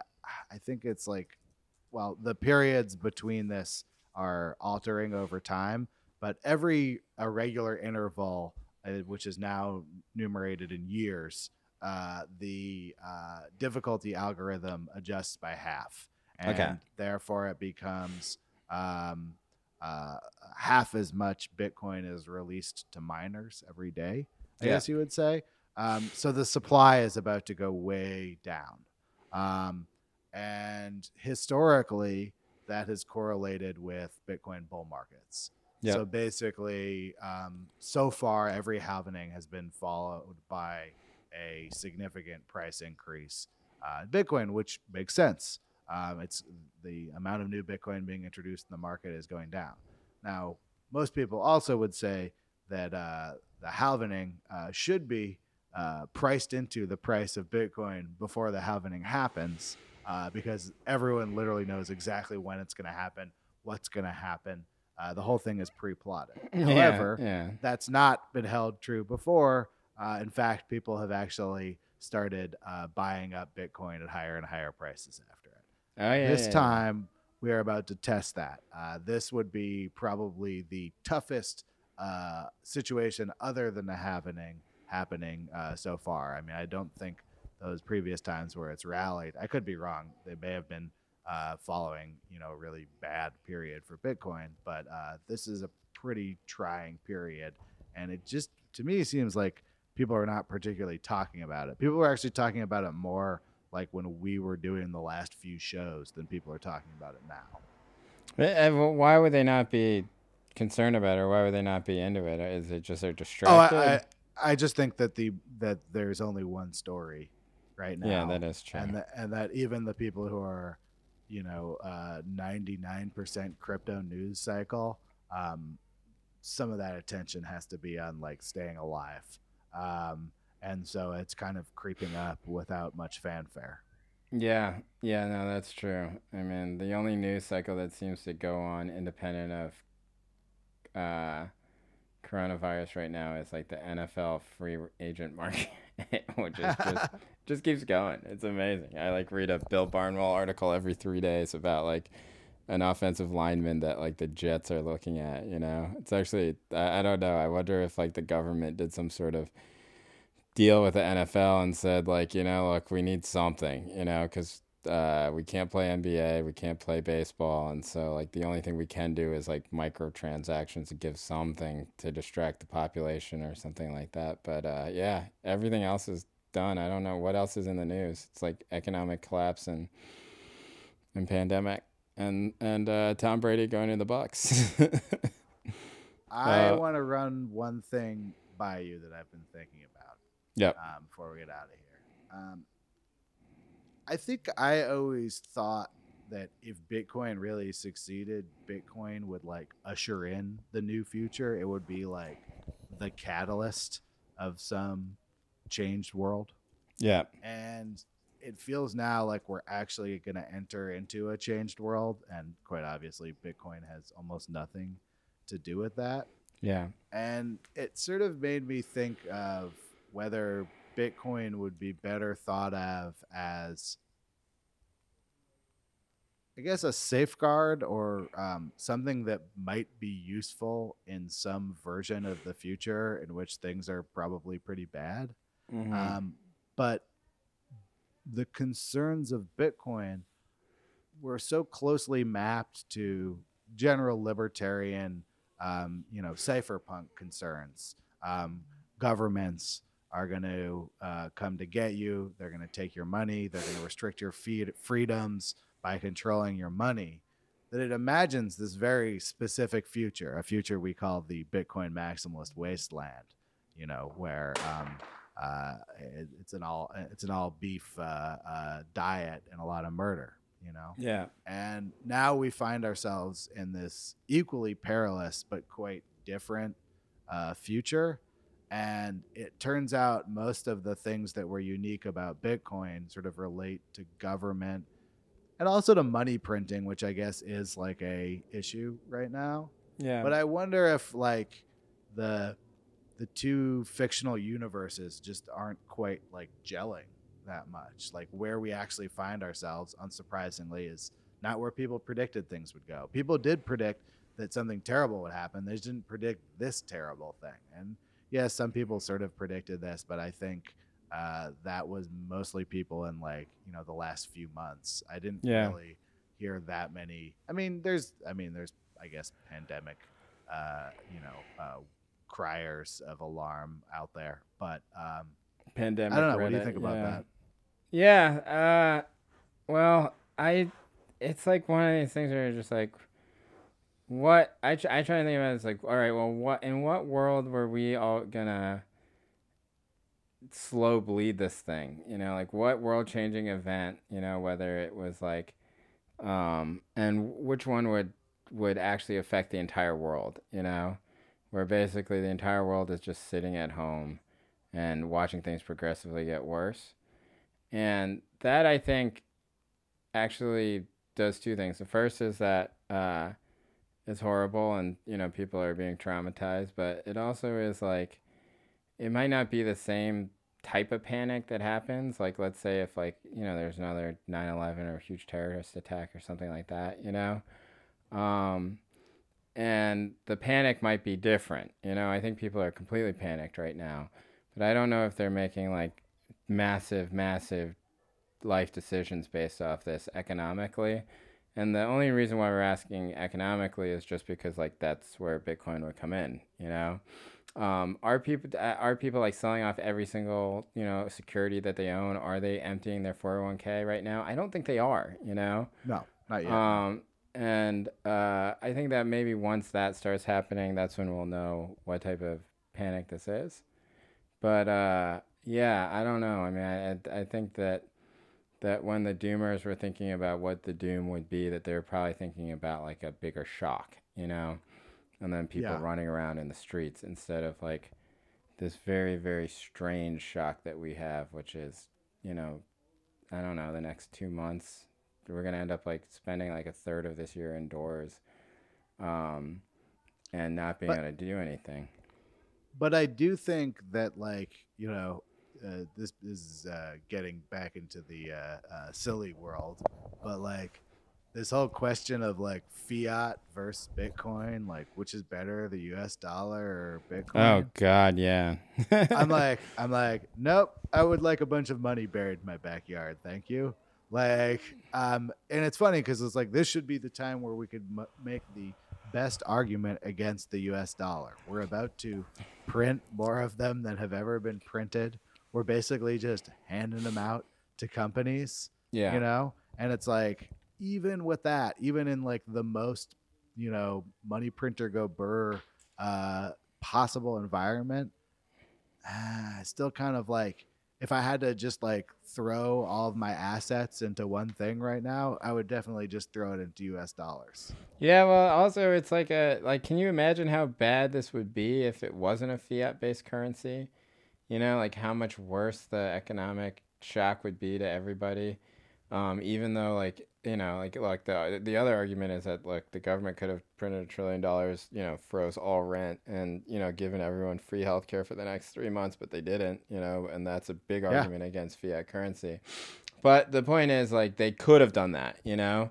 I think it's like well the periods between this are altering over time, but every irregular interval, uh, which is now numerated in years, uh, the uh, difficulty algorithm adjusts by half, and Okay. therefore it becomes um, uh, half as much Bitcoin is released to miners every day. I Yeah. guess you would say. Um, so the supply is about to go way down, um, and historically that has correlated with Bitcoin bull markets. So basically, um, so far every halvening has been followed by a significant price increase uh, in Bitcoin, which makes sense. Um, it's the amount of new Bitcoin being introduced in the market is going down. Now, most people also would say that uh, the halvening uh, should be uh, priced into the price of Bitcoin before the halvening happens, uh, because everyone literally knows exactly when it's going to happen, what's going to happen. Uh, the whole thing is pre-plotted. However, yeah. that's not been held true before. Uh, in fact, people have actually started uh, buying up Bitcoin at higher and higher prices after it. Oh yeah. this yeah, yeah. time, we are about to test that. Uh, this would be probably the toughest uh, situation other than the happening happening uh, so far. I mean, I don't think those previous times where it's rallied. I could be wrong. They may have been uh, following, you know, a really bad period for Bitcoin, but uh, this is a pretty trying period, and it just to me seems like people are not particularly talking about it. People are actually talking about it more like when we were doing the last few shows than people are talking about it now. Eh, eh, Why would they not be concerned about it? Or why would they not be into it? Is it just they're distracted? Oh, I, I, I just think that the that there's only one story right now. yeah, that is true. and that and that even the people who are, you know, nine percent crypto news cycle, um, some of that attention has to be on like staying alive, um, and so it's kind of creeping up without much fanfare. Yeah, yeah, no, that's true. I mean, the only news cycle that seems to go on independent of uh, coronavirus right now is like the NFL free agent market, which is just just keeps going. It's amazing. I like read a Bill Barnwell article every three days about like an offensive lineman that like the Jets are looking at. You know, it's actually I, I don't know. I wonder if like the government did some sort of deal with the NFL and said like, you know, look, we need something, you know, because uh, we can't play NBA, we can't play baseball, and so like the only thing we can do is like microtransactions to give something to distract the population or something like that. But uh, yeah, everything else is done. I don't know what else is in the news. It's like economic collapse and and pandemic and and uh, Tom Brady going to the Bucs. I Uh, want to run one thing by you that I've been thinking about. yep. um, before we get out of here. Um, I think I always thought that if Bitcoin really succeeded, Bitcoin would like usher in the new future. It would be like the catalyst of some changed world. Yeah. And it feels now like we're actually going to enter into a changed world. And quite obviously, Bitcoin has almost nothing to do with that. Yeah. And it sort of made me think of whether Bitcoin would be better thought of as I guess a safeguard or um, something that might be useful in some version of the future in which things are probably pretty bad. Mhm. Um, but the concerns of Bitcoin were so closely mapped to general libertarian, um, you know, cypherpunk concerns. Um, governments are going to uh, come to get you. They're going to take your money. They're going to restrict your feed- freedoms by controlling your money. That it imagines this very specific future, a future we call the Bitcoin maximalist wasteland. You know, where um, uh, it, it's an all it's an all beef uh, uh, diet and a lot of murder. You know, yeah. and now we find ourselves in this equally perilous but quite different uh, future. And it turns out most of the things that were unique about Bitcoin sort of relate to government and also to money printing, which I guess is like a issue right now. Yeah. But I wonder if like the the two fictional universes just aren't quite like gelling that much. Like where we actually find ourselves, unsurprisingly, is not where people predicted things would go. People did predict that something terrible would happen. They just didn't predict this terrible thing. And yes, some people sort of predicted this, but I think uh, that was mostly people in like you know the last few months. I didn't Yeah. really hear that many. I mean, there's I mean there's I guess pandemic, uh, you know, uh, criers of alarm out there, but um, Pandemic. I don't know. What do you think about yeah. that? Yeah. Uh, well, I. It's like one of these things where you're just like, what I tr- I try to think about it, it's like, all right, well, what in what world were we all gonna slow bleed this thing? You know, like what world changing event? You know, whether it was like, um, and which one would would actually affect the entire world? You know, where basically the entire world is just sitting at home and watching things progressively get worse. And that I think actually does two things. The first is that uh, it's horrible and you know people are being traumatized, but it also is like it might not be the same type of panic that happens. Like let's say if like you know there's another 9/11 or a huge terrorist attack or something like that, you know. Um, and the panic might be different. You know, I think people are completely panicked right now, but I don't know if they're making like massive, massive life decisions based off this economically. And the only reason why we're asking economically is just because like that's where Bitcoin would come in. You know, um, are people uh, are people like selling off every single you know security that they own? Are they emptying their four hundred one k right now? I don't think they are. You know. No, not yet. Um, and uh, I think that maybe once that starts happening, that's when we'll know what type of panic this is. But uh, yeah, I don't know. I mean, I, I think that that when the doomers were thinking about what the doom would be, that they were probably thinking about like a bigger shock, you know, and then people Yeah. running around in the streets instead of like this very very strange shock that we have, which is you know, I don't know, the next two months we're gonna end up like spending like a third of this year indoors, um, and not being But- able to do anything. but I do think that like you know uh, this is uh, getting back into the uh, uh, silly world, but like this whole question of like fiat versus Bitcoin, like which is better, the U.S. dollar or Bitcoin? Oh God, yeah. I'm like, I'm like, nope. I would like a bunch of money buried in my backyard. Thank you. Like, um, and it's funny because it's like this should be the time where we could m- make the best argument against the U.S. dollar. We're about to print more of them than have ever been printed. We're basically just handing them out to companies yeah. you know and it's like even with that even in like the most you know money printer go burr uh possible environment ah, still kind of like if I had to just like throw all of my assets into one thing right now, I would definitely just throw it into US dollars. Yeah, well, also it's like a like can you imagine how bad this would be if it wasn't a fiat-based currency? You know, like how much worse the economic shock would be to everybody. Um, even though like you know, like like the the other argument is that look, the government could have printed a trillion dollars, you know, froze all rent and you know given everyone free health care for the next three months, but they didn't, you know, and that's a big Yeah. argument against fiat currency. But the point is, like, they could have done that, you know.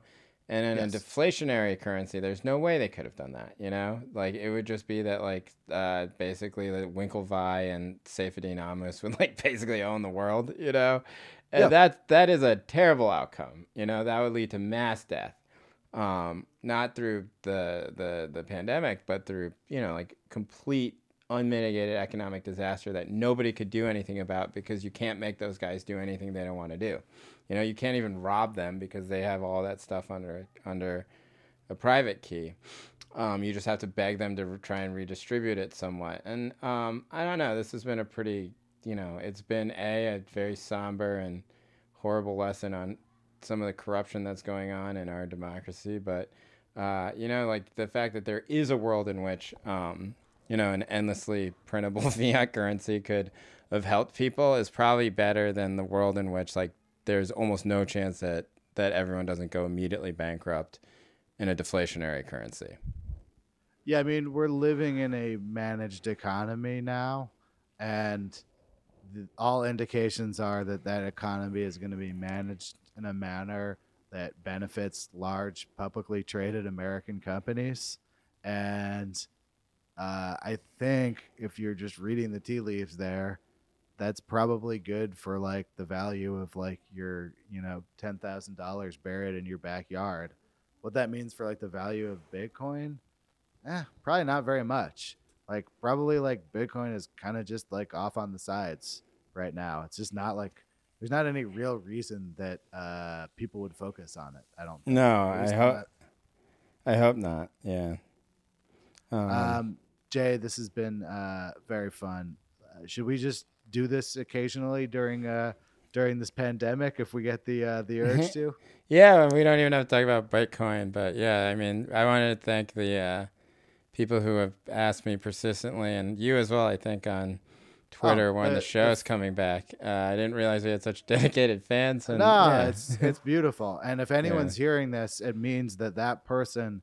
And in Yes. a deflationary currency, there's no way they could have done that, you know. Like, it would just be that, like, uh, basically, the Winklevi and Saifedean Ammous would, like, basically own the world, you know. And Yeah. that that is a terrible outcome, you know. That would lead to mass death, um, not through the the the pandemic, but through you know, like complete unmitigated economic disaster that nobody could do anything about because you can't make those guys do anything they don't want to do. You know, you can't even rob them because they have all that stuff under under a private key. Um, you just have to beg them to re- try and redistribute it somewhat. And um, I don't know. This has been a pretty, you know, it's been a a very somber and horrible lesson on some of the corruption that's going on in our democracy. But uh, you know, like the fact that there is a world in which, um, you know, an endlessly printable fiat currency could have helped people is probably better than the world in which like there's almost no chance that that everyone doesn't go immediately bankrupt in a deflationary currency. Yeah, I mean, we're living in a managed economy now, and all indications are that that economy is going to be managed in a manner that benefits large publicly traded American companies. And uh, I think if you're just reading the tea leaves there, that's probably good for like the value of like your, you know, $10,000 buried in your backyard. What that means for like the value of Bitcoin, eh, probably not very much. Like probably like Bitcoin is kind of just like off on the sides right now. It's just not like there's not any real reason that uh, people would focus on it. I don't. Think. No, I hope not- I hope not. Yeah. Um, Um, Jay, this has been uh, very fun. Uh, should we just do this occasionally during uh, during this pandemic if we get the uh, the urge to? Yeah, we don't even have to talk about Bitcoin, but yeah, I mean, I wanted to thank the uh, people who have asked me persistently, and you as well. I think on Twitter when uh, the show's coming back. Uh, I didn't realize we had such dedicated fans. And, no, yeah. it's it's beautiful. And if anyone's hearing this, it means that that person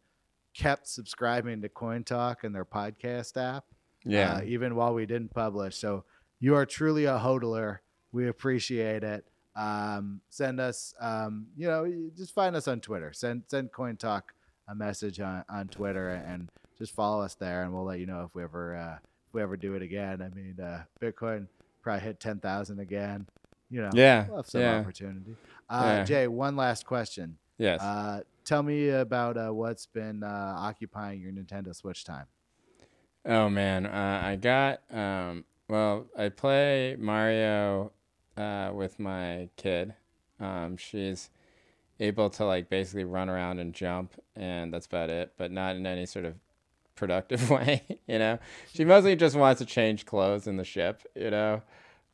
kept subscribing to Coin Talk and their podcast app. yeah, uh, even while we didn't publish. So you are truly a hodler. We appreciate it. Um, send us, um, you know, just find us on Twitter. Send send Coin Talk a message on, on Twitter and just follow us there, and we'll let you know if we ever uh, if we ever do it again. I mean, uh, Bitcoin probably hit ten thousand again. You know, yeah, we'll have some yeah, opportunity. Uh, Yeah. Jay, one last question. yes. Uh, tell me about uh, what's been uh, occupying your Nintendo Switch time. Oh man, uh, I got um. Well, I play Mario uh, with my kid. Um, she's able to like basically run around and jump, and that's about it. But not in any sort of productive way. You know, she mostly just wants to change clothes in the ship. You know.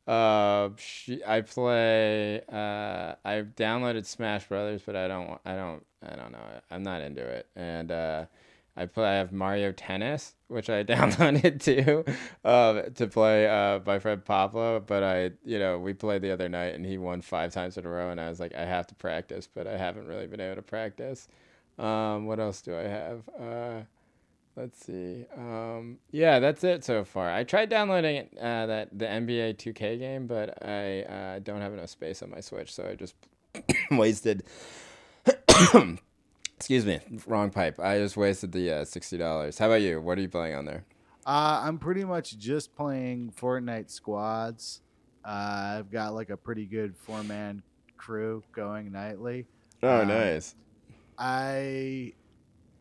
Uh, she, I play. Uh, I've downloaded Smash Brothers, but I don't. I don't. I don't know. I'm not into it. And uh, I play. I have Mario Tennis, which I downloaded too, uh, to play uh, my friend Pablo. But I, you know, we played the other night and he won five times in a row, and I was like, I have to practice, but I haven't really been able to practice. Um, what else do I have? Uh, let's see. Um, yeah, that's it so far. I tried downloading uh, that the NBA 2K game, but I uh, don't have enough space on my Switch, so I just wasted. Excuse me, wrong pipe. I just wasted the uh, sixty dollars. How about you? What are you playing on there? Uh, I'm pretty much just playing Fortnite squads. Uh, I've got like a pretty good four man crew going nightly. Oh, Uh, nice. I,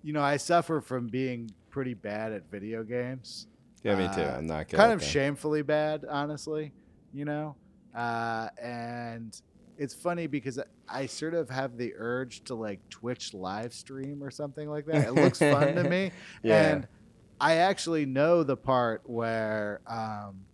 you know, I suffer from being pretty bad at video games. Yeah, me too. uh, I'm not good. kind of shamefully bad, honestly. You know, uh, and it's funny because I sort of have the urge to like Twitch live stream or something like that. It looks fun to me, Yeah. and I actually know the part where, um,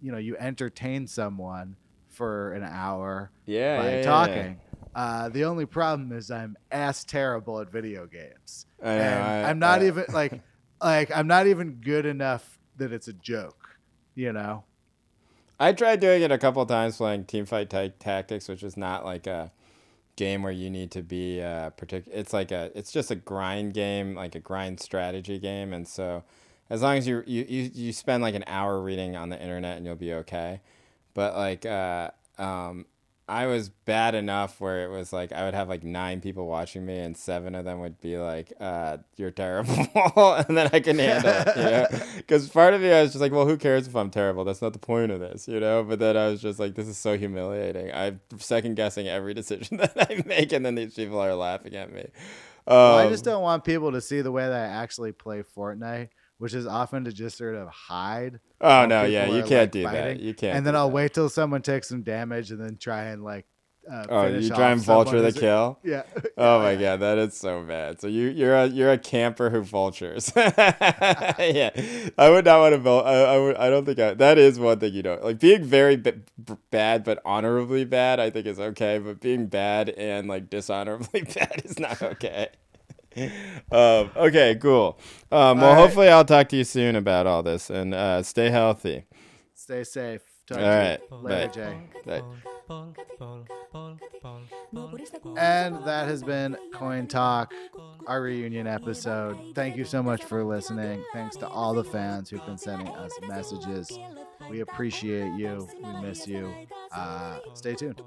you know, you entertain someone for an hour Yeah, by yeah, yeah, talking. Uh, the only problem is I'm ass terrible at video games. I know, and I- I'm not I- even like like I'm not even good enough that it's a joke. You know. I tried doing it a couple times playing Teamfight Ta- Tactics, which is not like a game where you need to be uh partic- It's like a it's just a grind game, like a grind strategy game, and so as long as you you you, you spend like an hour reading on the internet and you'll be okay. But like uh um I was bad enough where it was like I would have like nine people watching me and seven of them would be like, uh, "You're terrible," and then I can handle it, you know. Because part of me I was just like, "Well, who cares if I'm terrible? That's not the point of this," you know. But then I was just like, "This is so humiliating. I'm second guessing every decision that I make, and then these people are laughing at me." Um, Well, I just don't want people to see the way that I actually play Fortnite, which is often to just sort of hide. Oh no, yeah, you are, can't like, do that. You can't. And then I'll that. wait till someone takes some damage and then try and like. Uh, Oh, you try and vulture the kill. Yeah. Oh my god, that is so bad. So you you're a you're a camper who vultures. yeah, I would not want to vul. I, I would. I don't think I, that is one thing you don't like. Being very b- bad but honorably bad, I think is okay. But being bad and like dishonorably bad is not okay. um, okay, cool. Um, well, All right. hopefully I'll talk to you soon about all this and uh, stay healthy. Stay safe. Talk All to you later, bye. Jay. Bye. And that has been Coin Talk, our reunion episode. Thank you so much for listening. Thanks to all the fans who've been sending us messages. We appreciate you. We miss you. Uh, stay tuned.